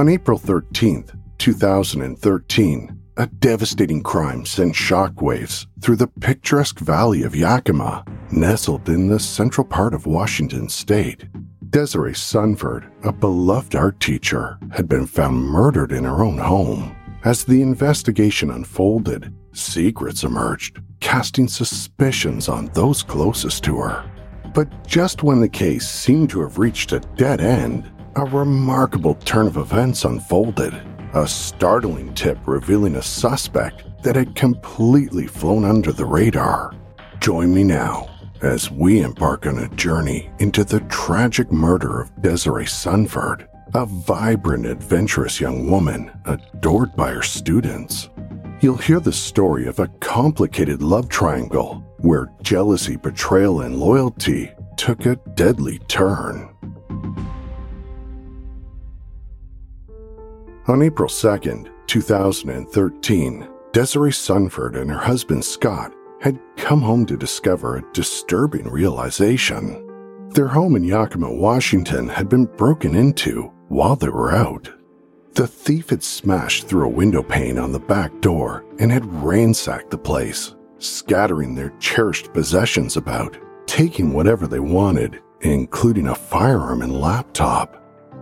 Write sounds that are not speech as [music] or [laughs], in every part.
On April 13, 2013, a devastating crime sent shockwaves through the picturesque valley of Yakima, nestled in the central part of Washington state. Desiree Sunford, a beloved art teacher, had been found murdered in her own home. As the investigation unfolded, secrets emerged, casting suspicions on those closest to her. But just when the case seemed to have reached a dead end, a remarkable turn of events unfolded. A startling tip revealing a suspect that had completely flown under the radar. Join me now as we embark on a journey into the tragic murder of Desiree Sunford, a vibrant, adventurous young woman adored by her students. You'll hear the story of a complicated love triangle where jealousy, betrayal, and loyalty took a deadly turn. On April 2nd, 2013, Desiree Sunford and her husband Scott had come home to discover a disturbing realization. Their home in Yakima, Washington had been broken into while they were out. The thief had smashed through a window pane on the back door and had ransacked the place, scattering their cherished possessions about, taking whatever they wanted, including a firearm and laptop.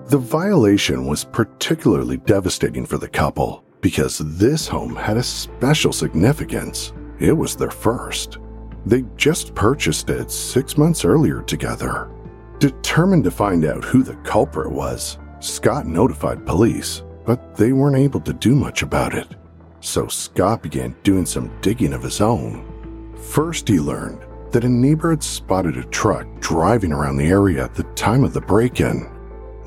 The violation was particularly devastating for the couple because this home had a special significance. It was their first. They just purchased it six months earlier together. Determined to find out who the culprit was, Scott notified police, but they weren't able to do much about it. So Scott began doing some digging of his own. First, he learned that a neighbor had spotted a truck driving around the area at the time of the break in.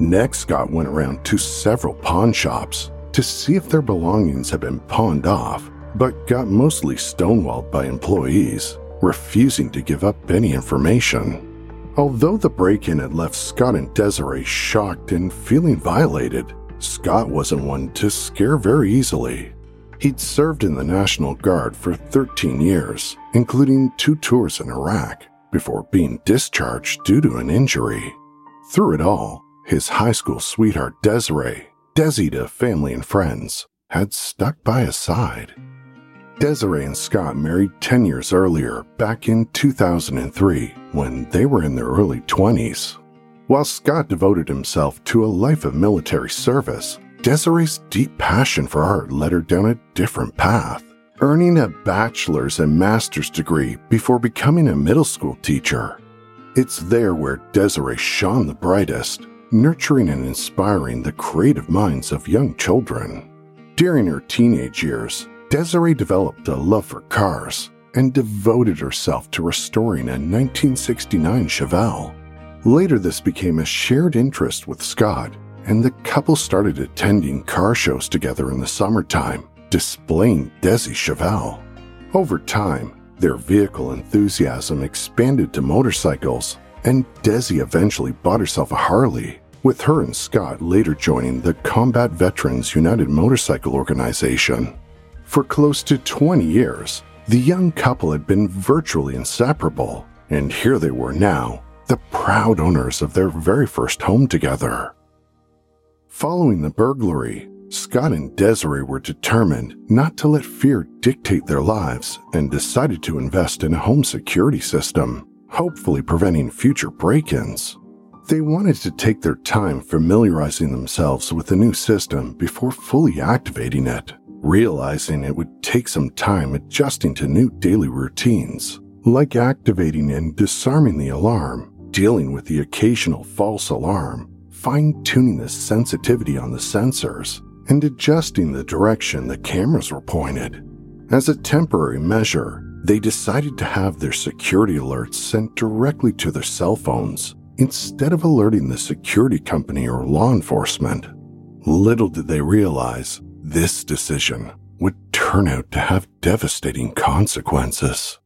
Next, Scott went around to several pawn shops to see if their belongings had been pawned off, but got mostly stonewalled by employees, refusing to give up any information. Although the break in had left Scott and Desiree shocked and feeling violated, Scott wasn't one to scare very easily. He'd served in the National Guard for 13 years, including two tours in Iraq, before being discharged due to an injury. Through it all, his high school sweetheart Desiree, Desi to family and friends, had stuck by his side. Desiree and Scott married 10 years earlier, back in 2003, when they were in their early 20s. While Scott devoted himself to a life of military service, Desiree's deep passion for art led her down a different path, earning a bachelor's and master's degree before becoming a middle school teacher. It's there where Desiree shone the brightest, nurturing and inspiring the creative minds of young children. During her teenage years, Desiree developed a love for cars and devoted herself to restoring a 1969 Chevelle. Later, this became a shared interest with Scott, and the couple started attending car shows together in the summertime, displaying Desi Chevelle. Over time, their vehicle enthusiasm expanded to motorcycles, and Desi eventually bought herself a Harley with her and Scott later joining the Combat Veterans United Motorcycle Organization. For close to 20 years, the young couple had been virtually inseparable, and here they were now, the proud owners of their very first home together. Following the burglary, Scott and Desiree were determined not to let fear dictate their lives and decided to invest in a home security system, hopefully preventing future break ins. They wanted to take their time familiarizing themselves with the new system before fully activating it, realizing it would take some time adjusting to new daily routines, like activating and disarming the alarm, dealing with the occasional false alarm, fine tuning the sensitivity on the sensors and adjusting the direction the cameras were pointed. As a temporary measure, they decided to have their security alerts sent directly to their cell phones instead of alerting the security company or law enforcement. Little did they realize this decision would turn out to have devastating consequences.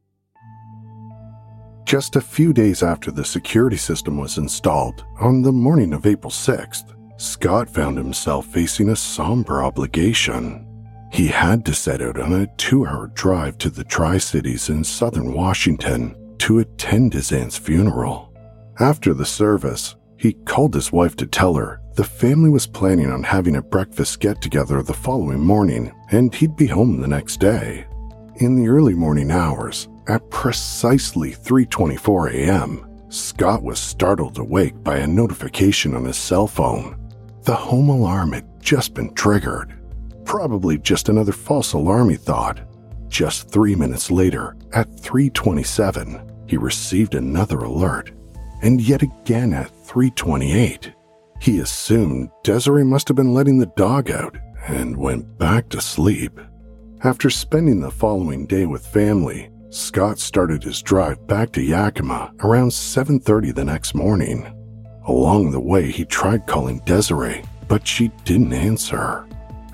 Just a few days after the security system was installed, on the morning of April 6th, Scott found himself facing a somber obligation. He had to set out on a two hour drive to the Tri Cities in southern Washington to attend his aunt's funeral. After the service, he called his wife to tell her the family was planning on having a breakfast get together the following morning and he'd be home the next day. In the early morning hours, at precisely 3:24 a.m., Scott was startled awake by a notification on his cell phone. The home alarm had just been triggered. Probably just another false alarm, he thought. Just 3 minutes later, at 3:27, he received another alert, and yet again at 3:28. He assumed Desiree must have been letting the dog out and went back to sleep. After spending the following day with family, Scott started his drive back to Yakima around 7:30 the next morning. Along the way, he tried calling Desiree, but she didn't answer.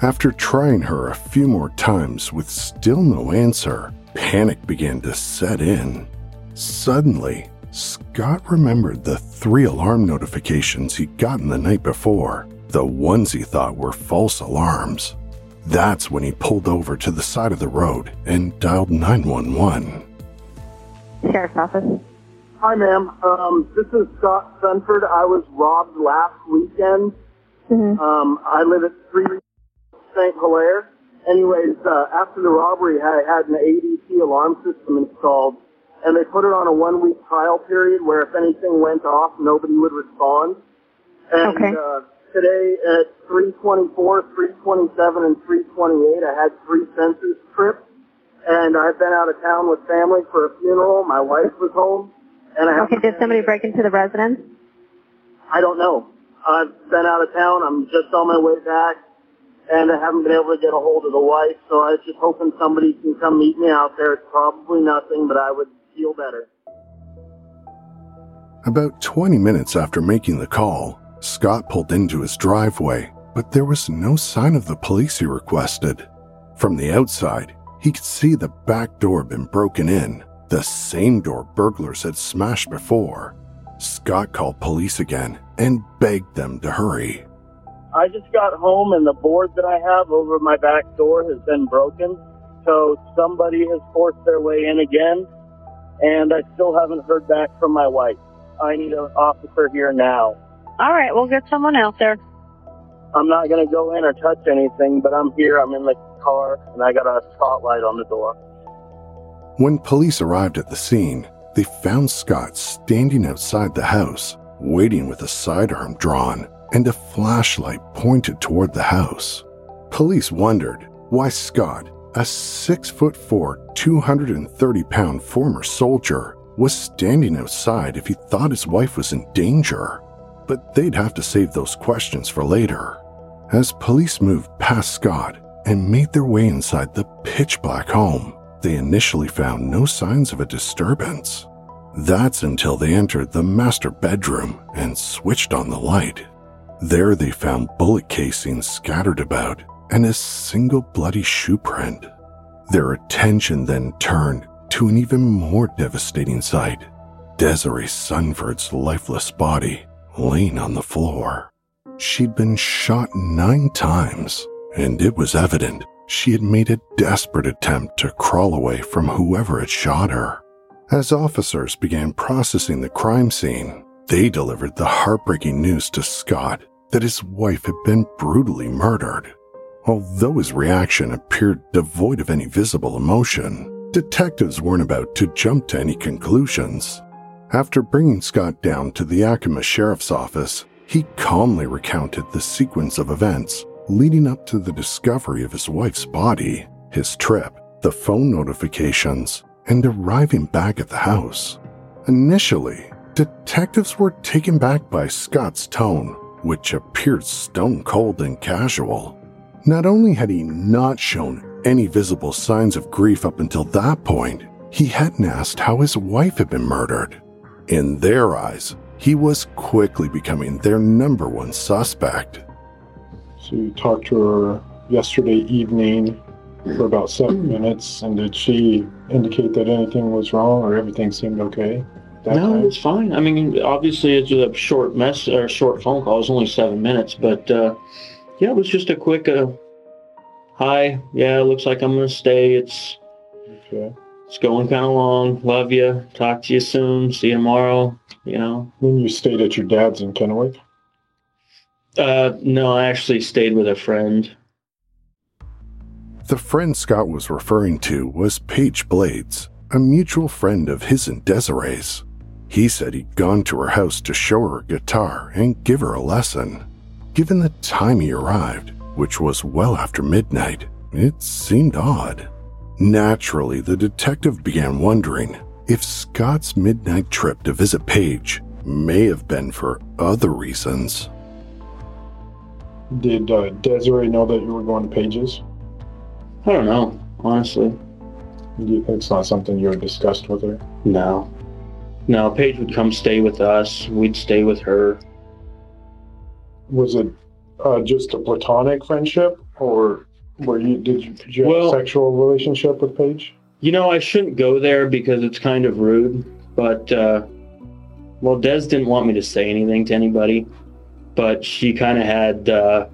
After trying her a few more times with still no answer, panic began to set in. Suddenly, Scott remembered the three alarm notifications he'd gotten the night before, the ones he thought were false alarms. That's when he pulled over to the side of the road and dialed 911. Sheriff's Office. Hi, ma'am. Um, this is Scott Sunford. I was robbed last weekend. Mm-hmm. Um, I live at 3 St. Hilaire. Anyways, uh, after the robbery, I had an ADT alarm system installed, and they put it on a one-week trial period where if anything went off, nobody would respond. And Okay. uh, today at 324, 327, and 328, I had three sensors tripped, and I've been out of town with family for a funeral. My wife was home, and I Okay, did somebody break into the residence? I don't know. I've been out of town. I'm just on my way back, and I haven't been able to get a hold of the wife. So I was just hoping somebody can come meet me out there. It's probably nothing, but I would feel better. About 20 minutes after making the call, Scott pulled into his driveway, but there was no sign of the police he requested. From the outside, he could see the back door had been broken in, the same door burglars had smashed before. Scott called police again and begged them to hurry. I just got home, and the board that I have over my back door has been broken. So somebody has forced their way in again, and I still haven't heard back from my wife. I need an officer here now. All right, we'll get someone out there. I'm not going to go in or touch anything, but I'm here. I'm in the car, and I got a spotlight on the door. When police arrived at the scene, they found Scott standing outside the house, waiting with a sidearm drawn and a flashlight pointed toward the house. Police wondered why Scott, a six foot four, 230 pound former soldier, was standing outside if he thought his wife was in danger. But they'd have to save those questions for later. As police moved past Scott and made their way inside the pitch black home, they initially found no signs of a disturbance. That's until they entered the master bedroom and switched on the light. There they found bullet casings scattered about and a single bloody shoe print. Their attention then turned to an even more devastating sight Desiree Sunford's lifeless body laying on the floor. She'd been shot nine times, and it was evident she had made a desperate attempt to crawl away from whoever had shot her. As officers began processing the crime scene, they delivered the heartbreaking news to Scott that his wife had been brutally murdered. Although his reaction appeared devoid of any visible emotion, detectives weren't about to jump to any conclusions. After bringing Scott down to the Yakima Sheriff's Office, he calmly recounted the sequence of events leading up to the discovery of his wife's body, his trip, the phone notifications, and arriving back at the house. Initially, detectives were taken back by Scott's tone which appeared stone cold and casual. Not only had he not shown any visible signs of grief up until that point, he hadn't asked how his wife had been murdered. In their eyes, he was quickly becoming their number one suspect. So you talked to her yesterday evening for about seven minutes, and did she indicate that anything was wrong or everything seemed okay? that no, time? it's fine. I mean, obviously it's a short mess or short phone call. It's only seven minutes, but uh, yeah, it was just a quick uh, hi. Yeah, it looks like I'm gonna stay. It's Okay. it's going kind of long. Love you. Talk to you soon. See you tomorrow. You know. Then you stayed at your dad's in Kennewick. Uh, no, I actually stayed with a friend. The friend Scott was referring to was Paige Blades, a mutual friend of his and Desiree's. He said he'd gone to her house to show her a guitar and give her a lesson. Given the time he arrived, which was well after midnight, it seemed odd. Naturally, the detective began wondering if Scott's midnight trip to visit Paige may have been for other reasons. Did uh, Desiree know that you were going to Paige's? I don't know, honestly. It's not something you had discussed with her. No. No, Paige would come stay with us. We'd stay with her. Was it uh, just a platonic friendship, or were you did you, did you have a sexual relationship with Paige? You know, I shouldn't go there because it's kind of rude, but, uh, well, Des didn't want me to say anything to anybody, but she kind of had uh,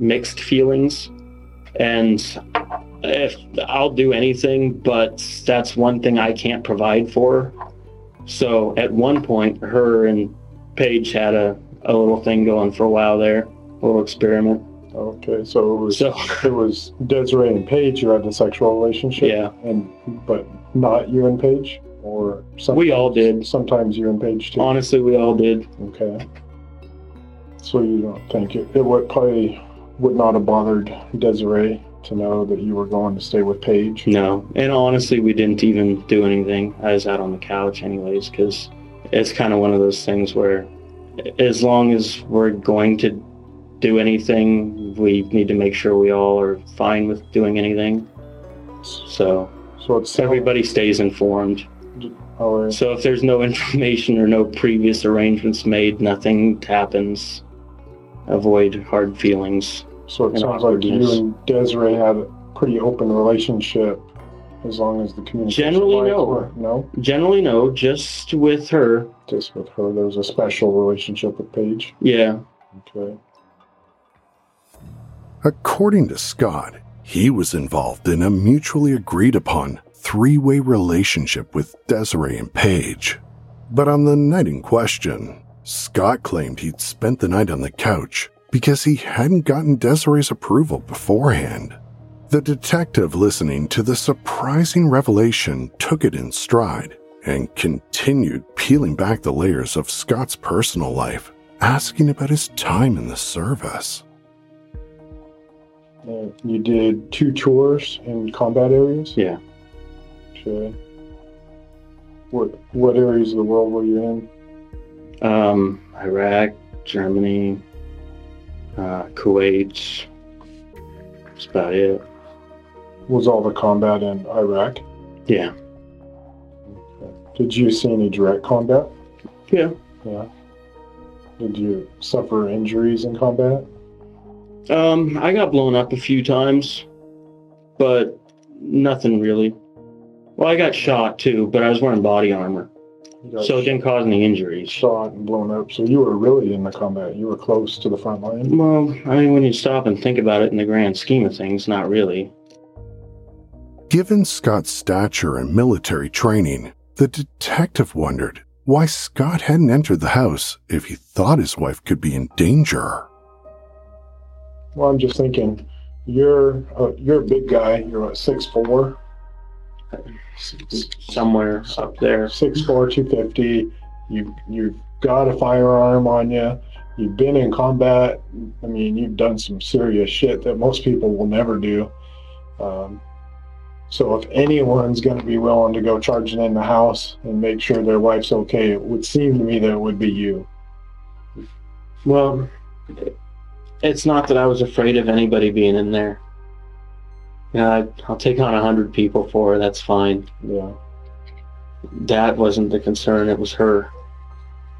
mixed feelings. And if I'll do anything, but that's one thing I can't provide for. So at one point, her and Paige had a, a little thing going for a while there, a little experiment. Okay, so it was So, [laughs] it was Desiree and Paige you had the sexual relationship. yeah. and but not you and Paige, or sometimes, We all did. Sometimes you and Paige too. Honestly, we all did. Okay. So you don't think it, it would probably would not have bothered Desiree to know that you were going to stay with Paige? No, and honestly, we didn't even do anything. I was out on the couch, anyways, because it's kind of one of those things where, as long as we're going to do anything, we need to make sure we all are fine with doing anything. So So it's everybody stays informed. So if there's no [laughs] information or no previous arrangements made, nothing happens. Avoid hard feelings. So it sounds like you and Desiree had a pretty open relationship, as long as the communication. Generally, no. were- No, Generally, no, just with her. just with her. There was a special relationship with Paige. Yeah. Okay. According to Scott, he was involved in a mutually agreed upon three way relationship with Desiree and Paige. But on the night in question, Scott claimed he'd spent the night on the couch because he hadn't gotten Desiree's approval beforehand. The detective listening to the surprising revelation took it in stride and continued peeling back the layers of Scott's personal life, asking about his time in the service. Uh, you did two tours in combat areas. Yeah. Okay. What what areas of the world were you in? Um, Iraq, Germany, uh, Kuwait. That's about it. Was all the combat in Iraq? Yeah. Did you see any direct combat? Yeah. Yeah. Did you suffer injuries in combat? Um, I got blown up a few times, but nothing really. Well, I got shot too, but I was wearing body armor, so it didn't cause any injuries. shot and blown up. So you were really in the combat. You were close to the front line. Well, I mean, when you stop and think about it in the grand scheme of things, not really. Given Scott's stature and military training, the detective wondered why Scott hadn't entered the house if he thought his wife could be in danger. Well, I'm just thinking, you're uh, you're a big guy. You're what six four, Somewhere up there. six four, two fifty. You you've got a firearm on you. You've been in combat. I mean, you've done some serious shit that most people will never do. Um, so if anyone's going to be willing to go charging in the house and make sure their wife's okay, it would seem to me that it would be you. Well, it's not that I was afraid of anybody being in there. Yeah, I, I'll take on a hundred people for her. That's fine. Yeah. That wasn't the concern. It was her.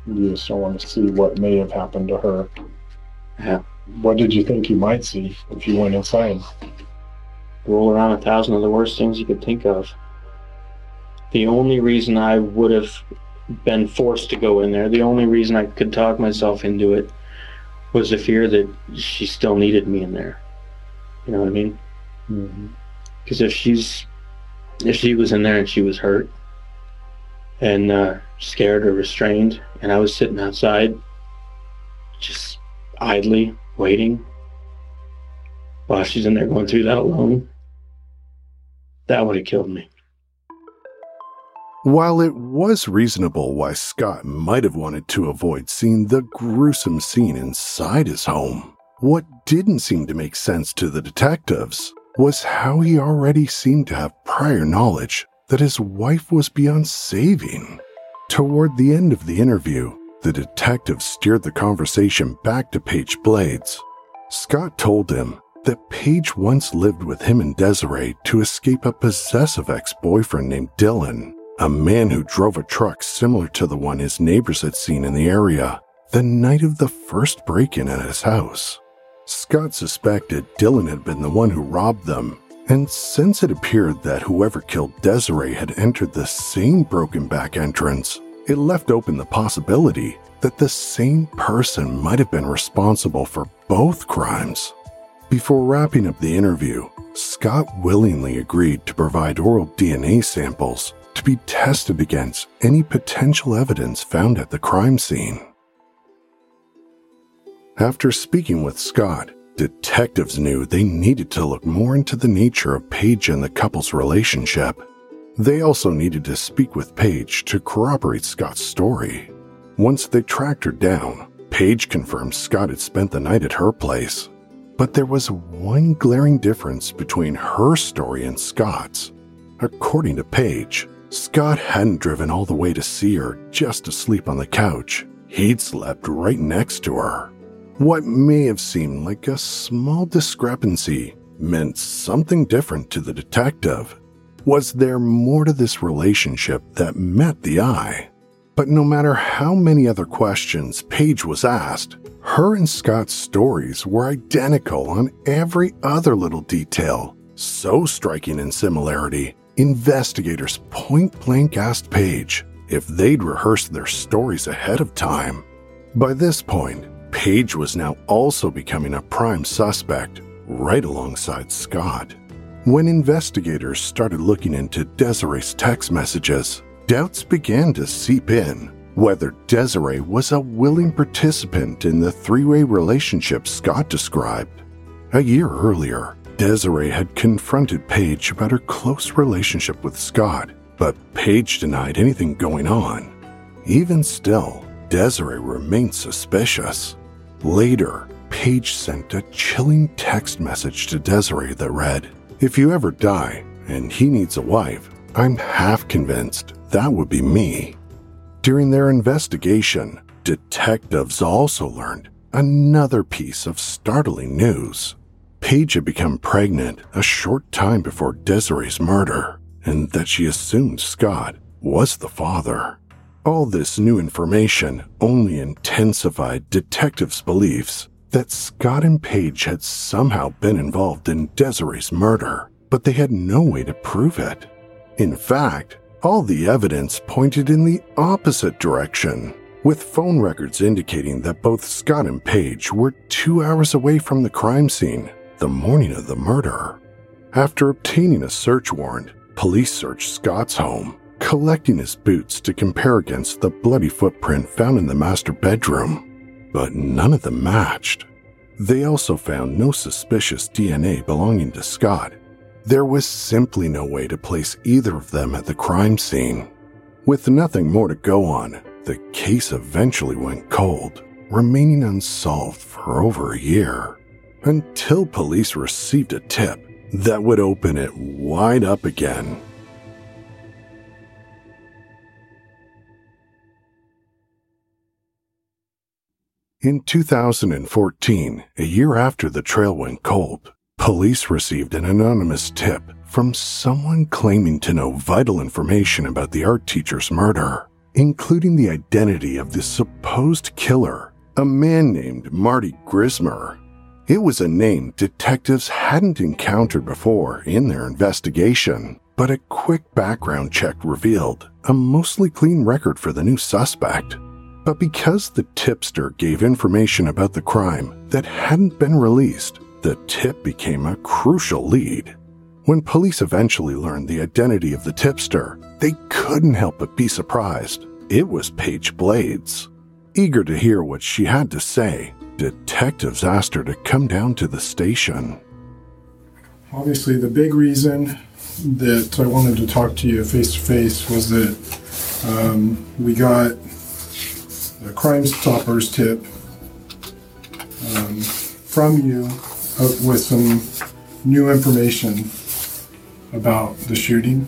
You just don't want to see what may have happened to her. Yeah. What did you think you might see if you went inside? Roll around a thousand of the worst things you could think of. The only reason I would have been forced to go in there, the only reason I could talk myself into it, was the fear that she still needed me in there. You know what I mean? Mm-hmm. Because if she's, if she was in there and she was hurt, and uh, scared or restrained, and I was sitting outside, just idly waiting, while she's in there going through that alone, that would have killed me. While it was reasonable why Scott might have wanted to avoid seeing the gruesome scene inside his home, what didn't seem to make sense to the detectives was how he already seemed to have prior knowledge that his wife was beyond saving. Toward the end of the interview, the detective steered the conversation back to Paige Blades. Scott told him that Paige once lived with him and Desiree to escape a possessive ex boyfriend named Dylan, a man who drove a truck similar to the one his neighbors had seen in the area the night of the first break in at his house. Scott suspected Dylan had been the one who robbed them, and since it appeared that whoever killed Desiree had entered the same broken back entrance, it left open the possibility that the same person might have been responsible for both crimes. Before wrapping up the interview, Scott willingly agreed to provide oral DNA samples to be tested against any potential evidence found at the crime scene. After speaking with Scott, detectives knew they needed to look more into the nature of Paige and the couple's relationship. They also needed to speak with Paige to corroborate Scott's story. Once they tracked her down, Paige confirmed Scott had spent the night at her place. But there was one glaring difference between her story and Scott's. According to Paige, Scott hadn't driven all the way to see her just to sleep on the couch. He'd slept right next to her. What may have seemed like a small discrepancy meant something different to the detective. Was there more to this relationship that met the eye? But no matter how many other questions Paige was asked, her and Scott's stories were identical on every other little detail. So striking in similarity, investigators point blank asked Paige if they'd rehearsed their stories ahead of time. By this point, Paige was now also becoming a prime suspect, right alongside Scott. When investigators started looking into Desiree's text messages, doubts began to seep in whether Desiree was a willing participant in the three way relationship Scott described. A year earlier, Desiree had confronted Paige about her close relationship with Scott, but Paige denied anything going on. Even still, Desiree remained suspicious. Later, Paige sent a chilling text message to Desiree that read, If you ever die and he needs a wife, I'm half convinced that would be me. During their investigation, detectives also learned another piece of startling news. Paige had become pregnant a short time before Desiree's murder, and that she assumed Scott was the father. All this new information only intensified detectives' beliefs that Scott and Paige had somehow been involved in Desiree's murder, but they had no way to prove it. In fact, all the evidence pointed in the opposite direction, with phone records indicating that both Scott and Paige were two hours away from the crime scene the morning of the murder. After obtaining a search warrant, police searched Scott's home, collecting his boots to compare against the bloody footprint found in the master bedroom, but none of them matched. They also found no suspicious DNA belonging to Scott, there was simply no way to place either of them at the crime scene. With nothing more to go on, the case eventually went cold, remaining unsolved for over a year, until police received a tip that would open it wide up again. In 2014, a year after the trail went cold, police received an anonymous tip from someone claiming to know vital information about the art teacher's murder, including the identity of the supposed killer, a man named Marty Grismer. It was a name detectives hadn't encountered before in their investigation, but a quick background check revealed a mostly clean record for the new suspect. But because the tipster gave information about the crime that hadn't been released, the tip became a crucial lead. When police eventually learned the identity of the tipster, they couldn't help but be surprised. It was Paige Blades. Eager to hear what she had to say, detectives asked her to come down to the station. Obviously, the big reason that I wanted to talk to you face to face was that um, we got the Crime Stoppers tip um, from you uh, with some new information about the shooting.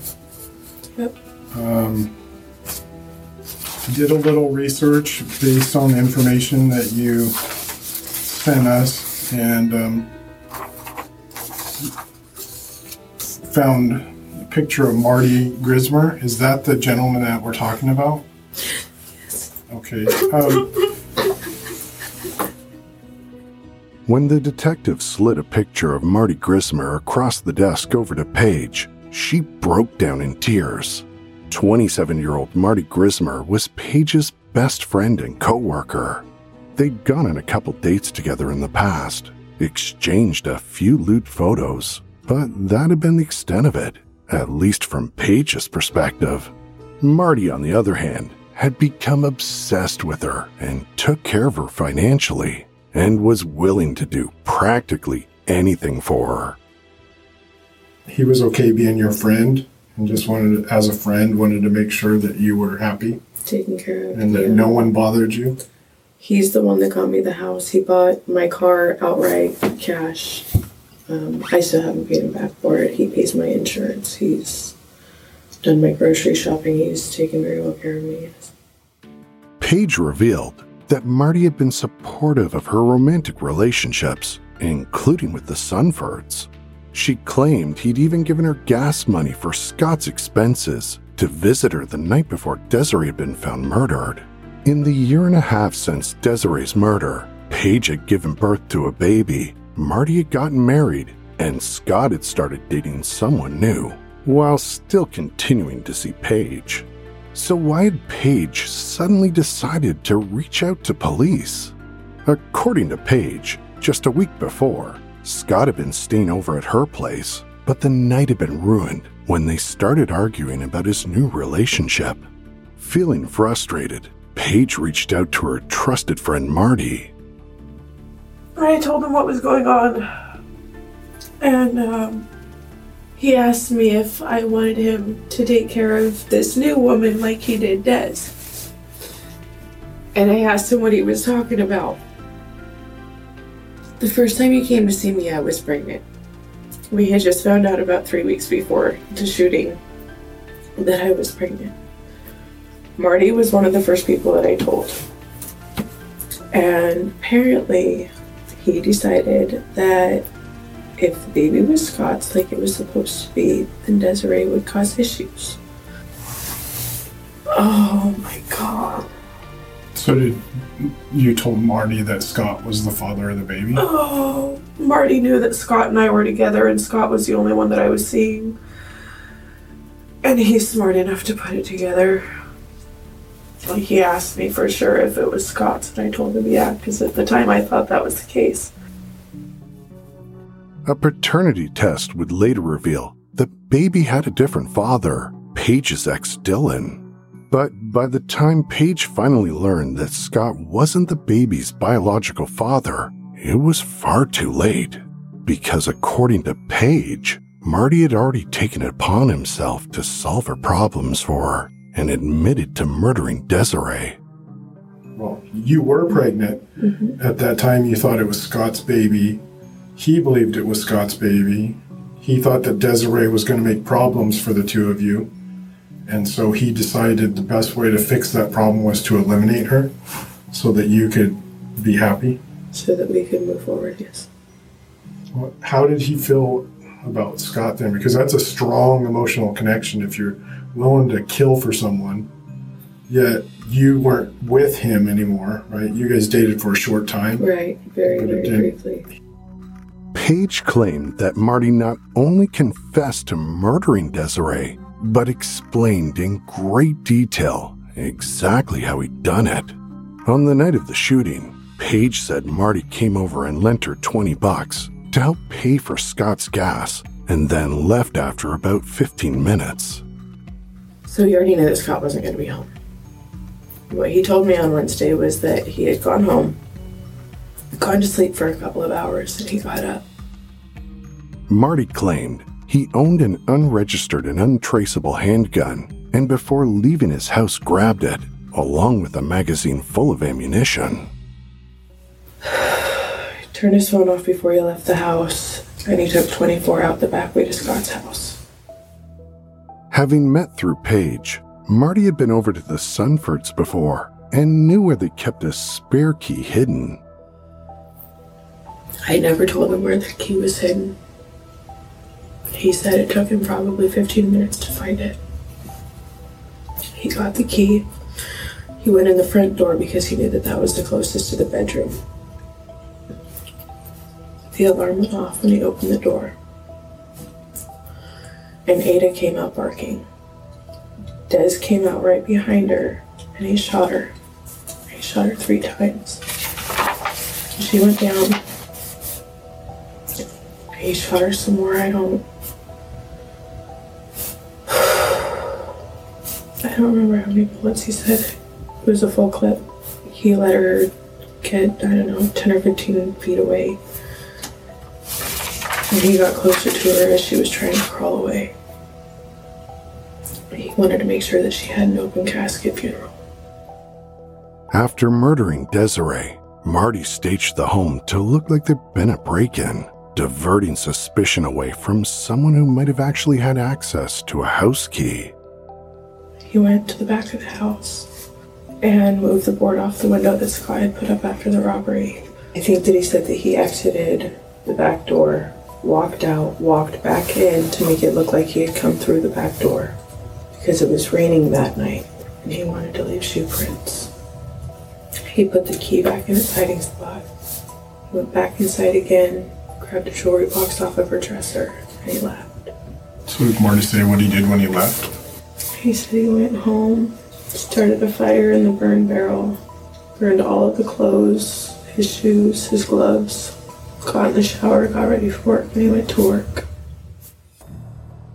Yep. Um, did a little research based on the information that you sent us and um, found a picture of Marty Grismer. Is that the gentleman that we're talking about? Yes. Okay. Um, When the detective slid a picture of Marty Grismer across the desk over to Paige, she broke down in tears. 27 year old Marty Grismer was Paige's best friend and co worker. They'd gone on a couple dates together in the past, exchanged a few lewd photos, but that had been the extent of it, at least from Paige's perspective. Marty, on the other hand, had become obsessed with her and took care of her financially and was willing to do practically anything for her. he was okay being your friend and just wanted, to, as a friend, wanted to make sure that you were happy Taken care of. and that yeah. no one bothered you. He's the one that got me the house. He bought my car outright cash. Um, I still haven't paid him back for it. He pays my insurance. He's done my grocery shopping. He's taken very well care of me. Paige revealed that Marty had been supportive of her romantic relationships, including with the Sunfords. She claimed he'd even given her gas money for Scott's expenses to visit her the night before Desiree had been found murdered. In the year and a half since Desiree's murder, Paige had given birth to a baby, Marty had gotten married, and Scott had started dating someone new, while still continuing to see Paige. So why had Paige suddenly decided to reach out to police? According to Paige, just a week before, Scott had been staying over at her place, but the night had been ruined when they started arguing about his new relationship. Feeling frustrated, Paige reached out to her trusted friend Marty. I told him what was going on, and um, he asked me if I wanted him to take care of this new woman like he did Des. And I asked him what he was talking about. The first time he came to see me, I was pregnant. We had just found out about three weeks before the shooting that I was pregnant. Marty was one of the first people that I told. And apparently, he decided that if the baby was Scott's like it was supposed to be, then Desiree would cause issues. Oh my god. So did you told Marty that Scott was the father of the baby? Oh, Marty knew that Scott and I were together, and Scott was the only one that I was seeing. And he's smart enough to put it together. Like, he asked me for sure if it was Scott's, and I told him yeah, because at the time I thought that was the case. A paternity test would later reveal the baby had a different father, Paige's ex Dylan. But by the time Paige finally learned that Scott wasn't the baby's biological father, it was far too late. Because according to Paige, Marty had already taken it upon himself to solve her problems for her and admitted to murdering Desiree. Well, you were pregnant. Mm-hmm. At that time, you thought it was Scott's baby. He believed it was Scott's baby. He thought that Desiree was going to make problems for the two of you. And so he decided the best way to fix that problem was to eliminate her so that you could be happy? so that we could move forward. Yes. How did he feel about Scott then? Because that's a strong emotional connection if you're willing to kill for someone, yet you weren't with him anymore, right? You guys dated for a short time. Right. Very, very briefly. Paige claimed that Marty not only confessed to murdering Desiree, but explained in great detail exactly how he'd done it. On the night of the shooting, Paige said Marty came over and lent her 20 bucks to help pay for Scott's gas and then left after about 15 minutes. So you already knew that Scott wasn't going to be home. What he told me on Wednesday was that he had gone home, gone to sleep for a couple of hours, and he got up. Marty claimed he owned an unregistered and untraceable handgun and before leaving his house grabbed it, along with a magazine full of ammunition. [sighs] He turned his phone off before he left the house, and he took 24 out the back way to Scott's house. Having met through Paige, Marty had been over to the Sunfords before and knew where they kept a spare key hidden. I never told him where the key was hidden. He said it took him probably 15 minutes to find it. He got the key. He went in the front door because he knew that that was the closest to the bedroom. The alarm went off when he opened the door. And Ada came out barking. Des came out right behind her and he shot her. He shot her three times. She went down. He shot some more. I don't. [sighs] I don't remember how many bullets he said. It was a full clip. He let her get, I don't know, 10 or 15 feet away. And he got closer to her as she was trying to crawl away. He wanted to make sure that she had an open casket funeral. After murdering Desiree, Marty staged the home to look like there'd been a break in, diverting suspicion away from someone who might have actually had access to a house key. He went to the back of the house and moved the board off the window that Scott had put up after the robbery. I think that he said that he exited the back door, walked out, walked back in to make it look like he had come through the back door because it was raining that night and he wanted to leave shoe prints. He put the key back in its hiding spot, went back inside again, grabbed a jewelry box off of her dresser, and he left. So did Marty say what he did when he left? He said he went home, started a fire in the burn barrel, burned all of the clothes, his shoes, his gloves, got in the shower, got ready for work, and he went to work.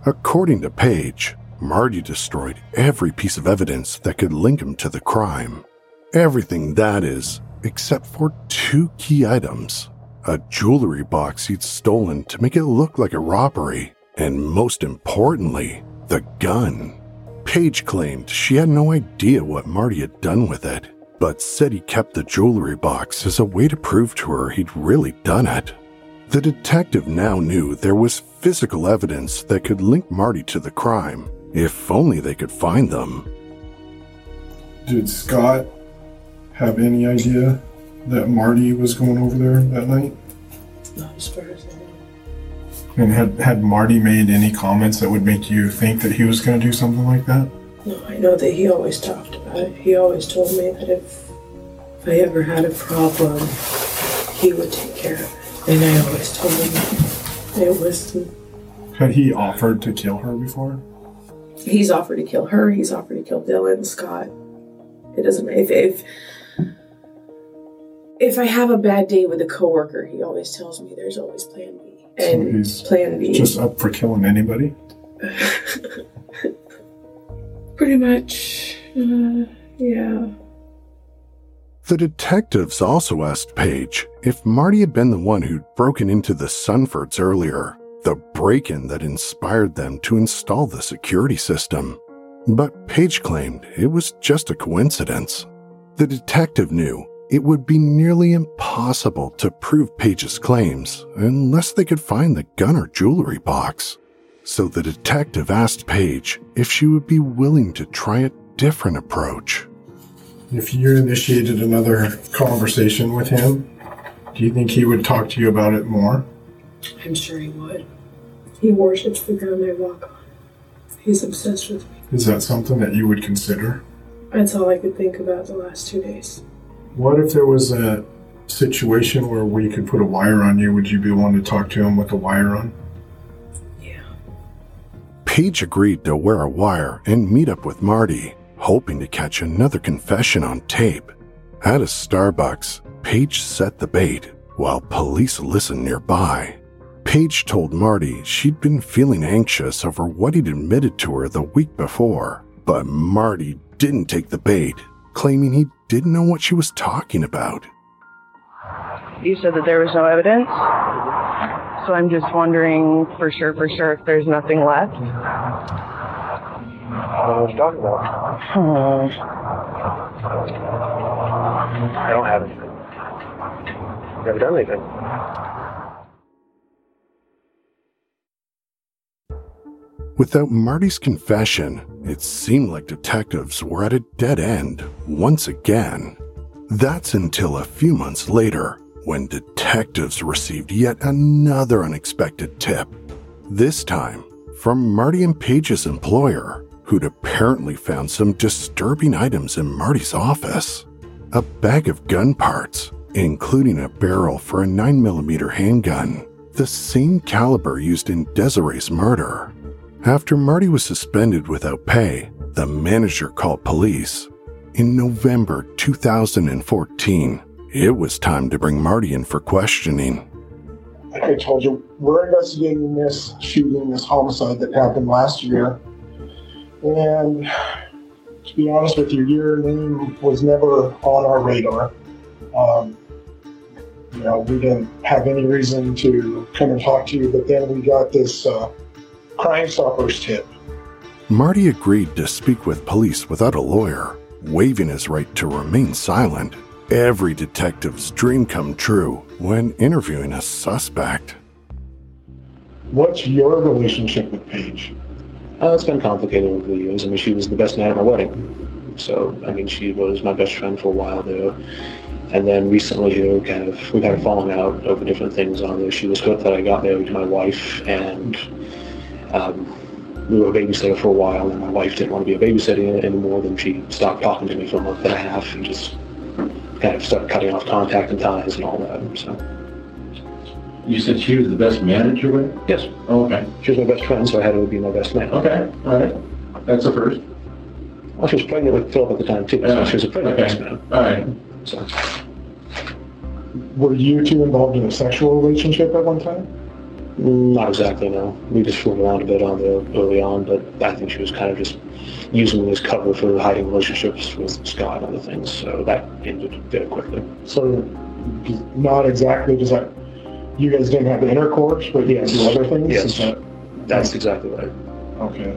According to Paige, Marty destroyed every piece of evidence that could link him to the crime. Everything, that is, except for two key items a jewelry box he'd stolen to make it look like a robbery, and most importantly, the gun. Paige claimed she had no idea what Marty had done with it, but said he kept the jewelry box as a way to prove to her he'd really done it. The detective now knew there was physical evidence that could link Marty to the crime, if only they could find them. Did Scott have any idea that Marty was going over there that night? Not as far as I know. And had, had Marty made any comments that would make you think that he was going to do something like that? No, I know that he always talked about it. He always told me that if, if I ever had a problem, he would take care of it. And I always told him that it was Had he offered to kill her before? he's offered to kill her, he's offered to kill Dylan, Scott. It doesn't if if if I have a bad day with a coworker, he always tells me there's always plan B. So And he's plan B Just up for killing anybody? [laughs] pretty much uh, yeah. The detectives also asked Paige if Marty had been the one who'd broken into the Sunfords earlier, the break in that inspired them to install the security system. But Paige claimed it was just a coincidence. The detective knew it would be nearly impossible to prove Paige's claims unless they could find the gun or jewelry box. So the detective asked Paige if she would be willing to try a different approach. If you initiated another conversation with him, do you think he would talk to you about it more? I'm sure he would. He worships the ground I walk on. He's obsessed with me. Is that something that you would consider? That's all I could think about the last two days. What if there was a situation where we could put a wire on you? Would you be willing to talk to him with a wire on? Yeah. Paige agreed to wear a wire and meet up with Marty, hoping to catch another confession on tape. At a Starbucks, Paige set the bait while police listened nearby. Paige told Marty she'd been feeling anxious over what he'd admitted to her the week before, but Marty didn't take the bait, claiming he didn't know what she was talking about. You said that there was no evidence, so I'm just wondering for sure, for sure, if there's nothing left. I don't know what you're talking about. Hmm. I don't have anything. Never done anything. Without Marty's confession, it seemed like detectives were at a dead end once again. That's until a few months later, when detectives received yet another unexpected tip. This time from Marty and Paige's employer, who'd apparently found some disturbing items in Marty's office. A bag of gun parts, including a barrel for a 9mm handgun, the same caliber used in Desiree's murder. After Marty was suspended without pay, the manager called police. In November 2014, it was time to bring Marty in for questioning. Like I told you, we're investigating this shooting, this homicide that happened last year. And to be honest with you, your name was never on our radar. Um, you know, we didn't have any reason to come and talk to you, but then we got this uh, Crime Stoppers tip. Marty agreed to speak with police without a lawyer, waiving his right to remain silent. Every detective's dream come true when interviewing a suspect. What's your relationship with Paige? Uh, it's been complicated over the years. I mean, she was the best man at my wedding. So, I mean, she was my best friend for a while there. And then recently, you know, kind of, we've had a falling out over different things on there. She was hurt that I got married to my wife, and um, we were a babysitter for a while, and my wife didn't want to be a babysitter anymore. Then she stopped talking to me for a month and a half, and just kind of started cutting off contact and ties and all that. So, You said she was the best manager with? yes, Oh, okay. she was my best friend, so I had to be my best man. Okay, all right. That's the first. Well, she was pregnant with Philip at the time, too, so she was a pregnant best Okay, man. all right. So, Were you two involved in a sexual relationship at one time? Not exactly, no. We just fooled around a bit on there early on, but I think she was kind of just using me as cover for hiding relationships with Scott and other things, so that ended very quickly. So, not exactly, just like, you guys didn't have intercourse, but you had to do other things? Yes. That- That's exactly right. Okay.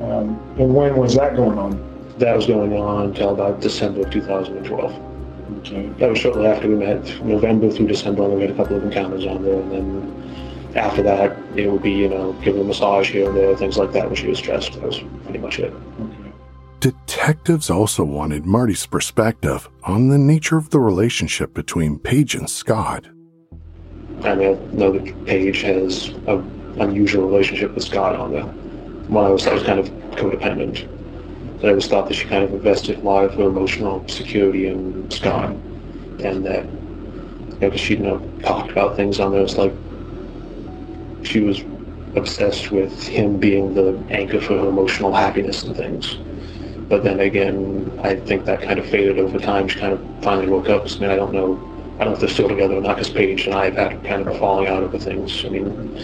Um, and when was that going on? That was going on until about December of 2012. Okay. That was shortly after we met, November through December, and we had a couple of encounters on there, and then after that, it would be, you know, give her a massage here and there, things like that when she was stressed. That was pretty much it. Okay. Detectives also wanted Marty's perspective on the nature of the relationship between Paige and Scott. I mean, I know that Paige has an unusual relationship with Scott on there. When I was, I was kind of codependent. So I always thought that she kind of invested a lot of her emotional security in Scott, and that, you know, 'cause she, you know, talked about things on there. It's like she was obsessed with him being the anchor for her emotional happiness and things. But then again, I think that kind of faded over time. She kind of finally woke up. I mean, I don't know, I don't know if they're still together or not, because Paige and I have had kind of a falling out over things. I mean,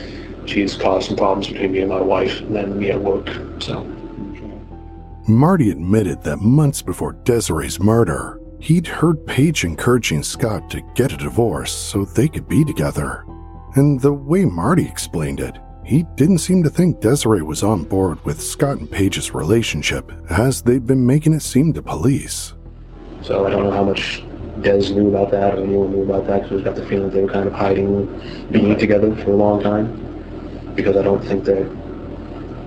she's caused some problems between me and my wife, and then me at work. So, Marty admitted that months before Desiree's murder, he'd heard Paige encouraging Scott to get a divorce so they could be together. And the way Marty explained it, he didn't seem to think Desiree was on board with Scott and Paige's relationship as they'd been making it seem to police. so I don't know how much Des knew about that or anyone knew about that, because I got the feeling they were kind of hiding being together for a long time. Because I don't think that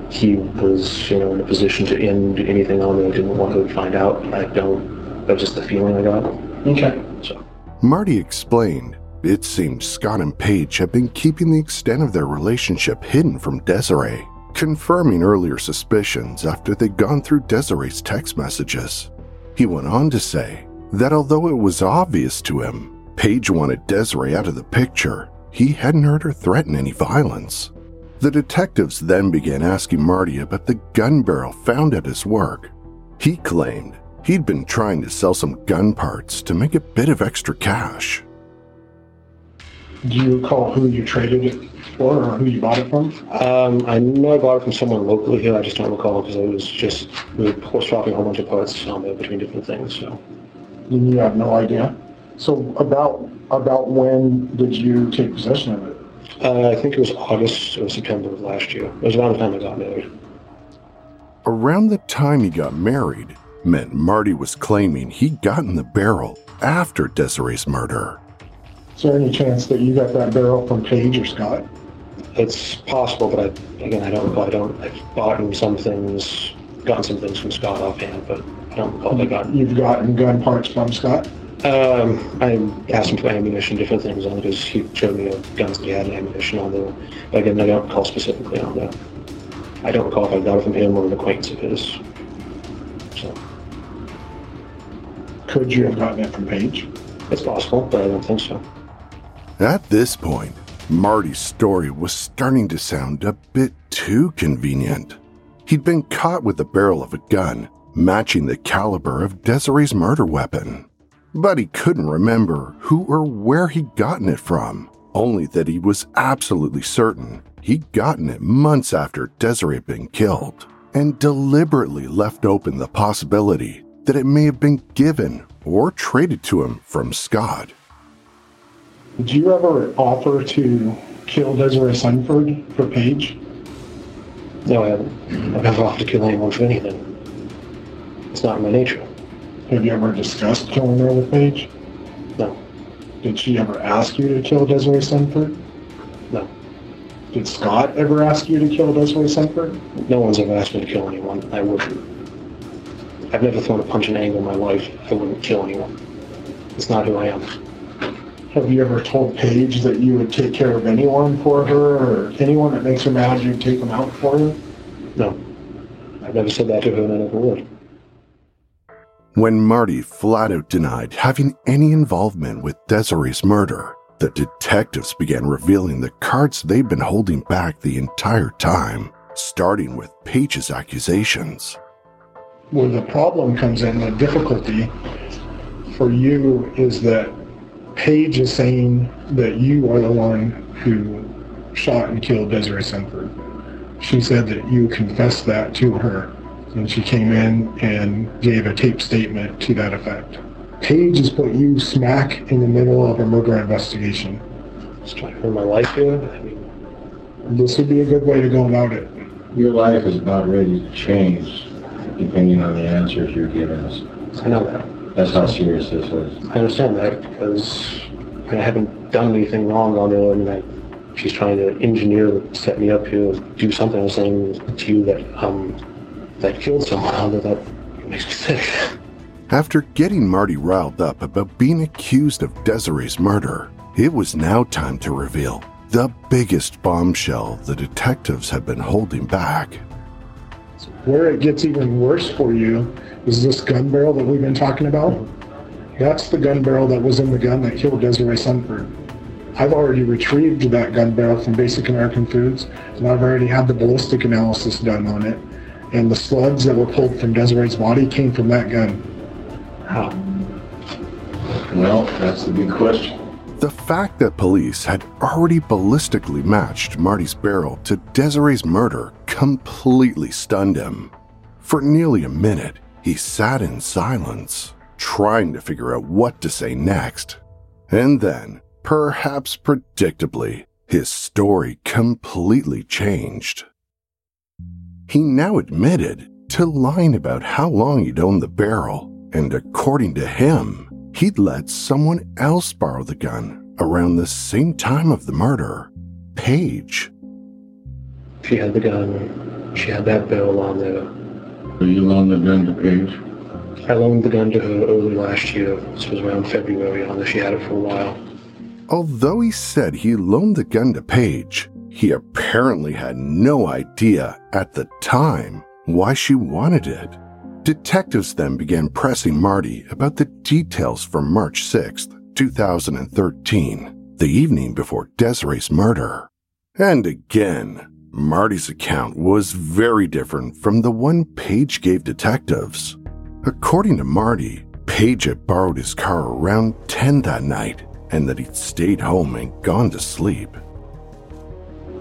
he was, you know, in a position to end anything on me. I didn't want to find out. I don't. That was just the feeling I got. Okay. So Marty explained it seemed Scott and Paige had been keeping the extent of their relationship hidden from Desiree, confirming earlier suspicions after they'd gone through Desiree's text messages. He went on to say that although it was obvious to him Paige wanted Desiree out of the picture, he hadn't heard her threaten any violence. The detectives then began asking Marty about the gun barrel found at his work. He claimed he'd been trying to sell some gun parts to make a bit of extra cash. Do you recall who you traded it for or who you bought it from? um, I know I bought it from someone locally here. I just don't recall because I was just we were swapping a whole bunch of parts um, between different things. So And you have no idea. So about about when did you take possession of it? Uh, I think it was August or September of last year. It was around the time I got married. Around the time he got married meant Marty was claiming he'd gotten the barrel after Desiree's murder. Is there any chance that you got that barrel from Paige or Scott? It's possible, but I, again, I don't recall. I don't. I've bought him some things, gotten some things from Scott offhand, but I don't recall if I got. You've gotten gun parts from Scott? Um, I asked him for ammunition, different things on it, because he showed me guns that he had and ammunition on there. But again, I don't recall specifically on that. I don't recall if I got it from him or an acquaintance of his. So Could you have gotten it from Paige? it's possible, but I don't think so. At this point, Marty's story was starting to sound a bit too convenient. He'd been caught with the barrel of a gun, matching the caliber of Desiree's murder weapon. But he couldn't remember who or where he'd gotten it from, only that he was absolutely certain he'd gotten it months after Desiree had been killed, and deliberately left open the possibility that it may have been given or traded to him from Scott. Did you ever offer to kill Desiree Sunford for Paige? No, I haven't. I've never offered to kill anyone for anything. It's not in my nature. Have you ever discussed killing her with Paige? No, Did she ever ask you to kill Desiree Sunford? no. Did Scott ever ask you to kill Desiree Sunford? No one's ever asked me to kill anyone. I wouldn't. I've never thrown a punch in anger in my life. I wouldn't kill anyone. It's not who I am. Have you ever told Paige that you would take care of anyone for her or anyone that makes her mad, you'd take them out for her? No. I've never said that to her and I never would. When Marty flat out denied having any involvement with Desiree's murder, the detectives began revealing the cards they'd been holding back the entire time, starting with Paige's accusations. Where the problem comes in, the difficulty for you is that Paige is saying that you are the one who shot and killed Desiree Sunford. She said that you confessed that to her, and she came in and gave a tape statement to that effect. Paige has put you smack in the middle of a murder investigation. Just trying to ruin my life here. I mean, This would be a good way to go about it. Your life is about ready to change depending on the answers you're giving us. I know that. That's how serious this is. I understand that because I, haven't done anything wrong on her and I, she's trying to engineer, set me up here, do something. I was saying to you that, um, that killed someone. That makes me sick. After getting Marty riled up about being accused of Desiree's murder, it was now time to reveal the biggest bombshell the detectives had been holding back. Where it gets even worse for you is this gun barrel that we've been talking about. That's the gun barrel that was in the gun that killed Desiree Sunford. I've already retrieved that gun barrel from Basic American Foods, and I've already had the ballistic analysis done on it. And the slugs that were pulled from Desiree's body came from that gun. How? Well, that's the big question. The fact that police had already ballistically matched Marty's barrel to Desiree's murder completely stunned him. For nearly a minute, he sat in silence, trying to figure out what to say next. And then, perhaps predictably, his story completely changed. He now admitted to lying about how long he'd owned the barrel, and according to him, he'd let someone else borrow the gun around the same time of the murder Paige. She had the gun. She had that barrel on there. So you loaned the gun to Paige? I loaned the gun to her early last year. This was around February on there. She had it for a while. Although he said he loaned the gun to Paige, he apparently had no idea at the time why she wanted it. Detectives then began pressing Marty about the details from March 6th, 2013, the evening before Desiree's murder. And again, Marty's account was very different from the one Paige gave detectives. According to Marty, Paige had borrowed his car around 10 that night and that he'd stayed home and gone to sleep.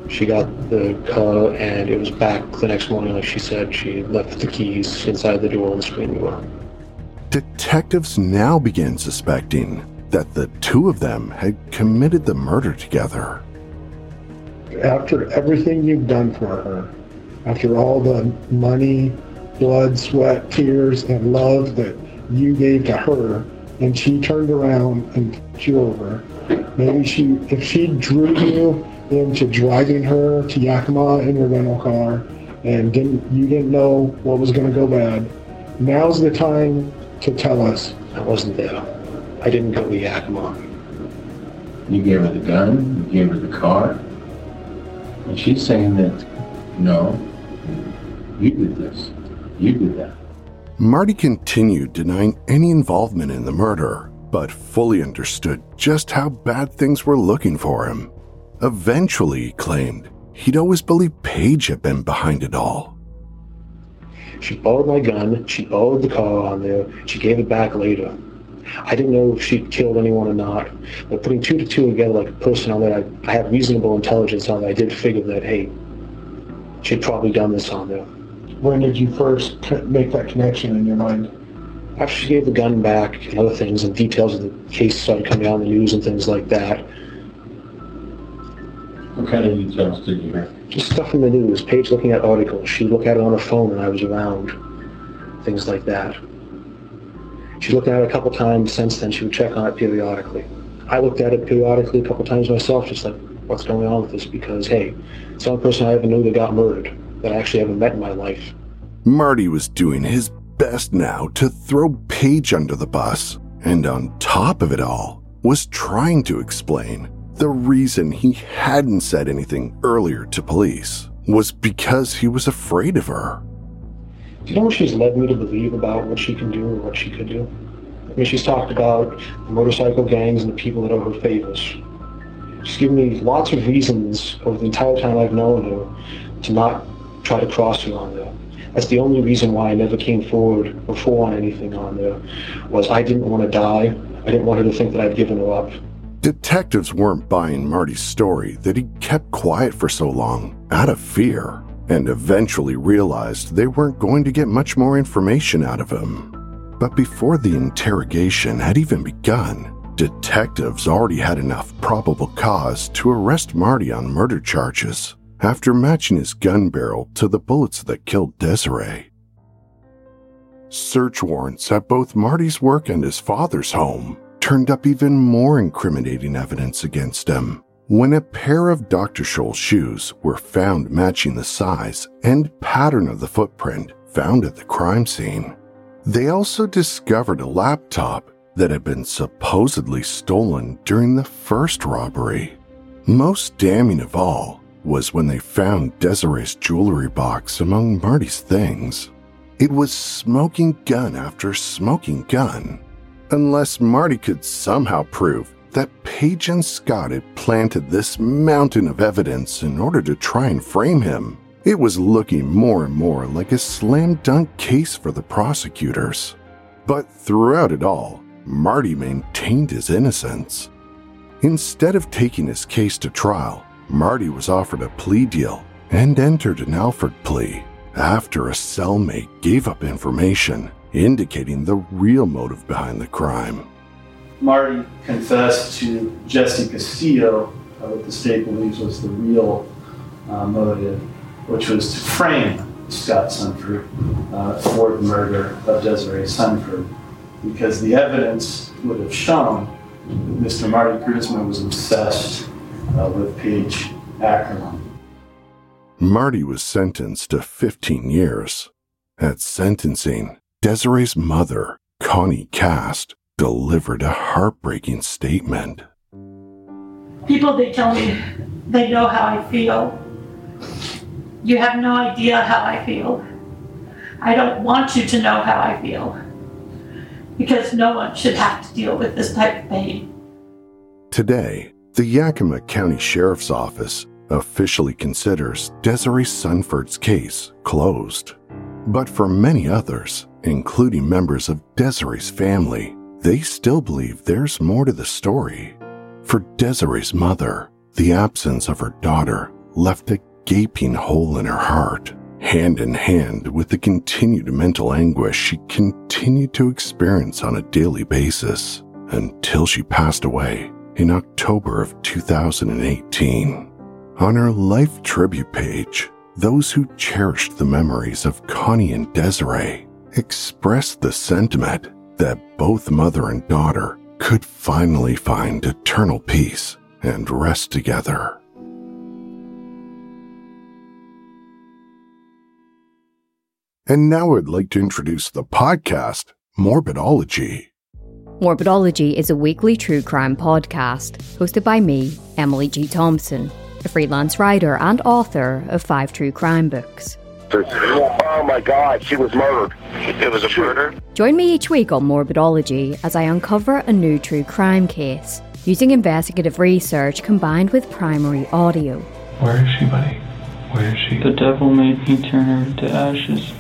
She got the car and it was back the next morning, like she said. She left the keys inside the door on the screen door. Detectives now began suspecting that the two of them had committed the murder together. After everything you've done for her, after all the money, blood, sweat, tears, and love that you gave to her, and she turned around and put you over, maybe she, if she drew you into driving her to Yakima in your rental car, and didn't you didn't know what was going to go bad, now's the time to tell us. I wasn't there. I didn't go to Yakima. You gave her the gun, you gave her the car. And she's saying that, no, you did this. You did that. Marty continued denying any involvement in the murder, but fully understood just how bad things were looking for him. Eventually, he claimed he'd always believed Paige had been behind it all. She borrowed my gun. She borrowed the car on there. She gave it back later. I didn't know if she'd killed anyone or not. But putting two to two together like a person on that, I, I have reasonable intelligence on that. I did figure that, hey, she'd probably done this on there. When did you first make that connection in your mind? After she gave the gun back and other things and details of the case started coming out in the news and things like that, What kind of details did you hear? just stuff in the news, Paige looking at articles, she'd look at it on her phone when I was around, things like that. She looked at it a couple times since then, she would check on it periodically. I looked at it periodically a couple times myself, just like, what's going on with this? Because, hey, it's the only person I ever knew that got murdered that I actually ever met in my life. Marty was doing his best now to throw Paige under the bus, and on top of it all, was trying to explain the reason he hadn't said anything earlier to police was because he was afraid of her. Do you know what she's led me to believe about what she can do or what she could do? I mean, she's talked about the motorcycle gangs and the people that are her favors. She's given me lots of reasons over the entire time I've known her to not try to cross her on there. That's the only reason why I never came forward before on anything on there, was I didn't want to die. I didn't want her to think that I'd given her up. Detectives weren't buying Marty's story that he kept quiet for so long out of fear, and eventually realized they weren't going to get much more information out of him. But before the interrogation had even begun, detectives already had enough probable cause to arrest Marty on murder charges after matching his gun barrel to the bullets that killed Desiree. Search warrants at both Marty's work and his father's home turned up even more incriminating evidence against him when a pair of Dr. Scholl's shoes were found matching the size and pattern of the footprint found at the crime scene. They also discovered a laptop that had been supposedly stolen during the first robbery. Most damning of all was when they found Desiree's jewelry box among Marty's things. It was smoking gun after smoking gun. Unless Marty could somehow prove that Paige and Scott had planted this mountain of evidence in order to try and frame him, it was looking more and more like a slam dunk case for the prosecutors. But throughout it all, Marty maintained his innocence. Instead of taking his case to trial, Marty was offered a plea deal and entered an Alford plea after a cellmate gave up information indicating the real motive behind the crime. Marty confessed to Jesse Castillo uh, what the state believes was the real uh, motive, which was to frame Scott Sunford uh, for the murder of Desiree Sunford, because the evidence would have shown that Mr. Marty Grisman was obsessed uh, with Paige Ackerman. Marty was sentenced to 15 years. At sentencing, Desiree's mother, Connie Cast, delivered a heartbreaking statement. People, they tell me they know how I feel. You have no idea how I feel. I don't want you to know how I feel. Because no one should have to deal with this type of pain. Today, the Yakima County Sheriff's Office officially considers Desiree Sunford's case closed. But for many others, including members of Desiree's family, they still believe there's more to the story. For Desiree's mother, the absence of her daughter left a gaping hole in her heart, hand in hand with the continued mental anguish she continued to experience on a daily basis until she passed away in October of 2018. On her life tribute page, those who cherished the memories of Connie and Desiree expressed the sentiment that both mother and daughter could finally find eternal peace and rest together. And now I'd like to introduce the podcast, Morbidology. Morbidology is a weekly true crime podcast hosted by me, Emily G. Thompson, a freelance writer and author of five true crime books. Oh my God, she was murdered. It was a murder? Join me each week on Morbidology as I uncover a new true crime case using investigative research combined with primary audio. Where is she, buddy? Where is she? The devil made me turn her to ashes.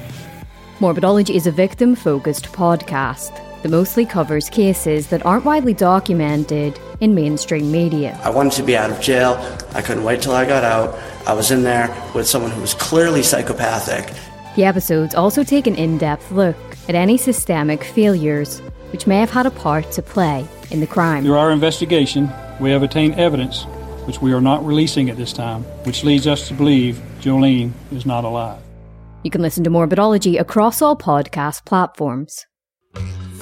Morbidology is a victim focused podcast that mostly covers cases that aren't widely documented in mainstream media. I wanted to be out of jail. I couldn't wait till I got out. I was in there with someone who was clearly psychopathic. The episodes also take an in depth look at any systemic failures which may have had a part to play in the crime. Through our investigation, we have obtained evidence which we are not releasing at this time, which leads us to believe Jolene is not alive. You can listen to Morbidology across all podcast platforms.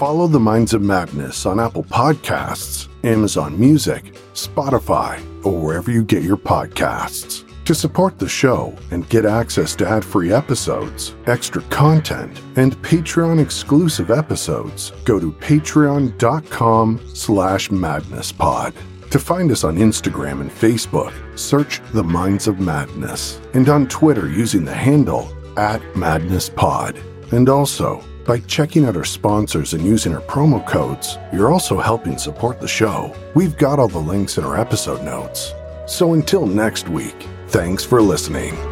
Follow the Minds of Madness on Apple Podcasts, Amazon Music, Spotify, or wherever you get your podcasts. To support the show and get access to ad-free episodes, extra content, and Patreon exclusive episodes, go to patreon.com slash madnesspod. To find us on Instagram and Facebook, search The Minds of Madness, and on Twitter using the handle at madnesspod. And also, by checking out our sponsors and using our promo codes, you're also helping support the show. We've got all the links in our episode notes. So until next week, thanks for listening.